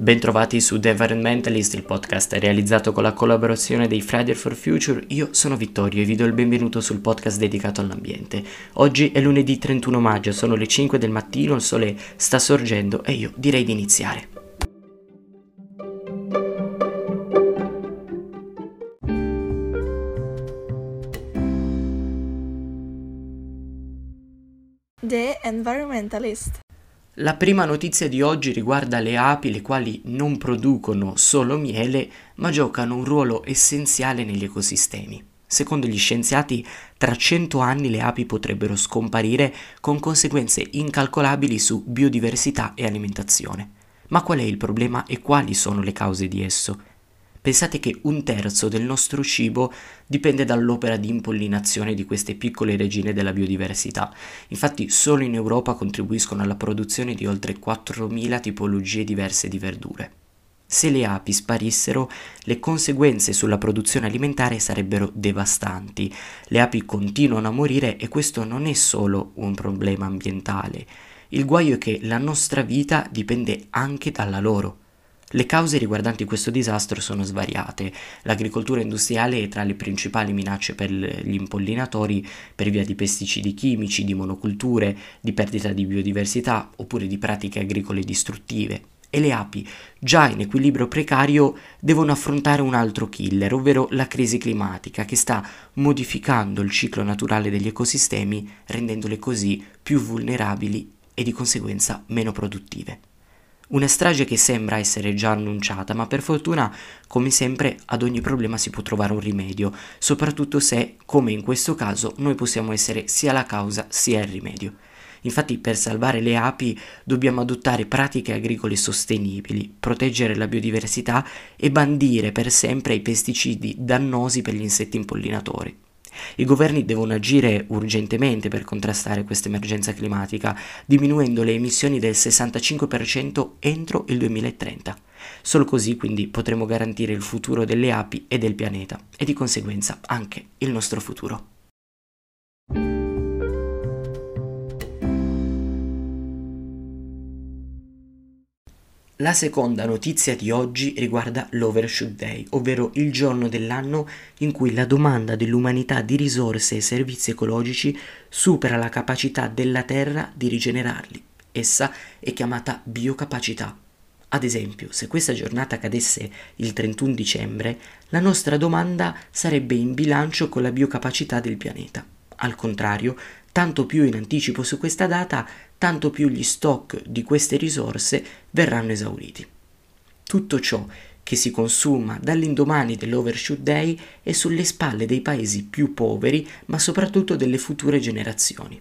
Bentrovati su The Environmentalist, il podcast realizzato con la collaborazione dei Friday for Future. Io sono Vittorio e vi do il benvenuto sul podcast dedicato all'ambiente. Oggi è lunedì 31 maggio, sono le 5 del mattino, il sole sta sorgendo e io direi di iniziare. The Environmentalist. La prima notizia di oggi riguarda le api, le quali non producono solo miele, ma giocano un ruolo essenziale negli ecosistemi. Secondo gli scienziati, tra 100 anni le api potrebbero scomparire con conseguenze incalcolabili su biodiversità e alimentazione. Ma qual è il problema e quali sono le cause di esso? Pensate che un terzo del nostro cibo dipende dall'opera di impollinazione di queste piccole regine della biodiversità. Infatti solo in Europa contribuiscono alla produzione di oltre 4.000 tipologie diverse di verdure. Se le api sparissero, le conseguenze sulla produzione alimentare sarebbero devastanti. Le api continuano a morire e questo non è solo un problema ambientale. Il guaio è che la nostra vita dipende anche dalla loro. Le cause riguardanti questo disastro sono svariate. L'agricoltura industriale è tra le principali minacce per gli impollinatori per via di pesticidi chimici, di monoculture, di perdita di biodiversità oppure di pratiche agricole distruttive. E le api, già in equilibrio precario, devono affrontare un altro killer, ovvero la crisi climatica, che sta modificando il ciclo naturale degli ecosistemi, rendendole così più vulnerabili e di conseguenza meno produttive. Una strage che sembra essere già annunciata, ma per fortuna, come sempre, ad ogni problema si può trovare un rimedio, soprattutto se, come in questo caso, noi possiamo essere sia la causa sia il rimedio. Infatti per salvare le api dobbiamo adottare pratiche agricole sostenibili, proteggere la biodiversità e bandire per sempre i pesticidi dannosi per gli insetti impollinatori. I governi devono agire urgentemente per contrastare questa emergenza climatica, diminuendo le emissioni del 65% entro il 2030. Solo così quindi potremo garantire il futuro delle api e del pianeta e di conseguenza anche il nostro futuro. La seconda notizia di oggi riguarda l'Overshoot Day, ovvero il giorno dell'anno in cui la domanda dell'umanità di risorse e servizi ecologici supera la capacità della Terra di rigenerarli. Essa è chiamata biocapacità. Ad esempio, se questa giornata cadesse il 31 dicembre, la nostra domanda sarebbe in bilancio con la biocapacità del pianeta. Al contrario, tanto più in anticipo su questa data, tanto più gli stock di queste risorse verranno esauriti. Tutto ciò che si consuma dall'indomani dell'Overshoot Day è sulle spalle dei paesi più poveri, ma soprattutto delle future generazioni.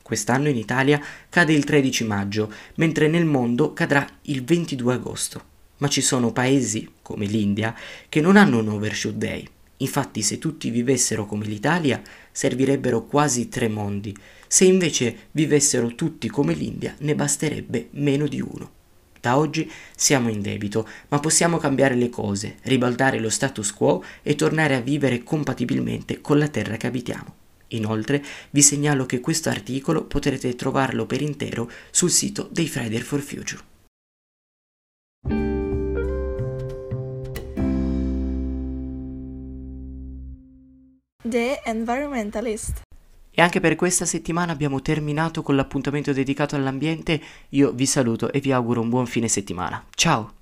Quest'anno in Italia cade il 13 maggio, mentre nel mondo cadrà il 22 agosto. Ma ci sono paesi, come l'India, che non hanno un Overshoot Day. Infatti se tutti vivessero come l'Italia servirebbero quasi tre mondi, se invece vivessero tutti come l'India ne basterebbe meno di uno. Da oggi siamo in debito, ma possiamo cambiare le cose, ribaltare lo status quo e tornare a vivere compatibilmente con la terra che abitiamo. Inoltre vi segnalo che questo articolo potrete trovarlo per intero sul sito dei Friday for Future. The Environmentalist. E anche per questa settimana abbiamo terminato con l'appuntamento dedicato all'ambiente. Io vi saluto e vi auguro un buon fine settimana. Ciao!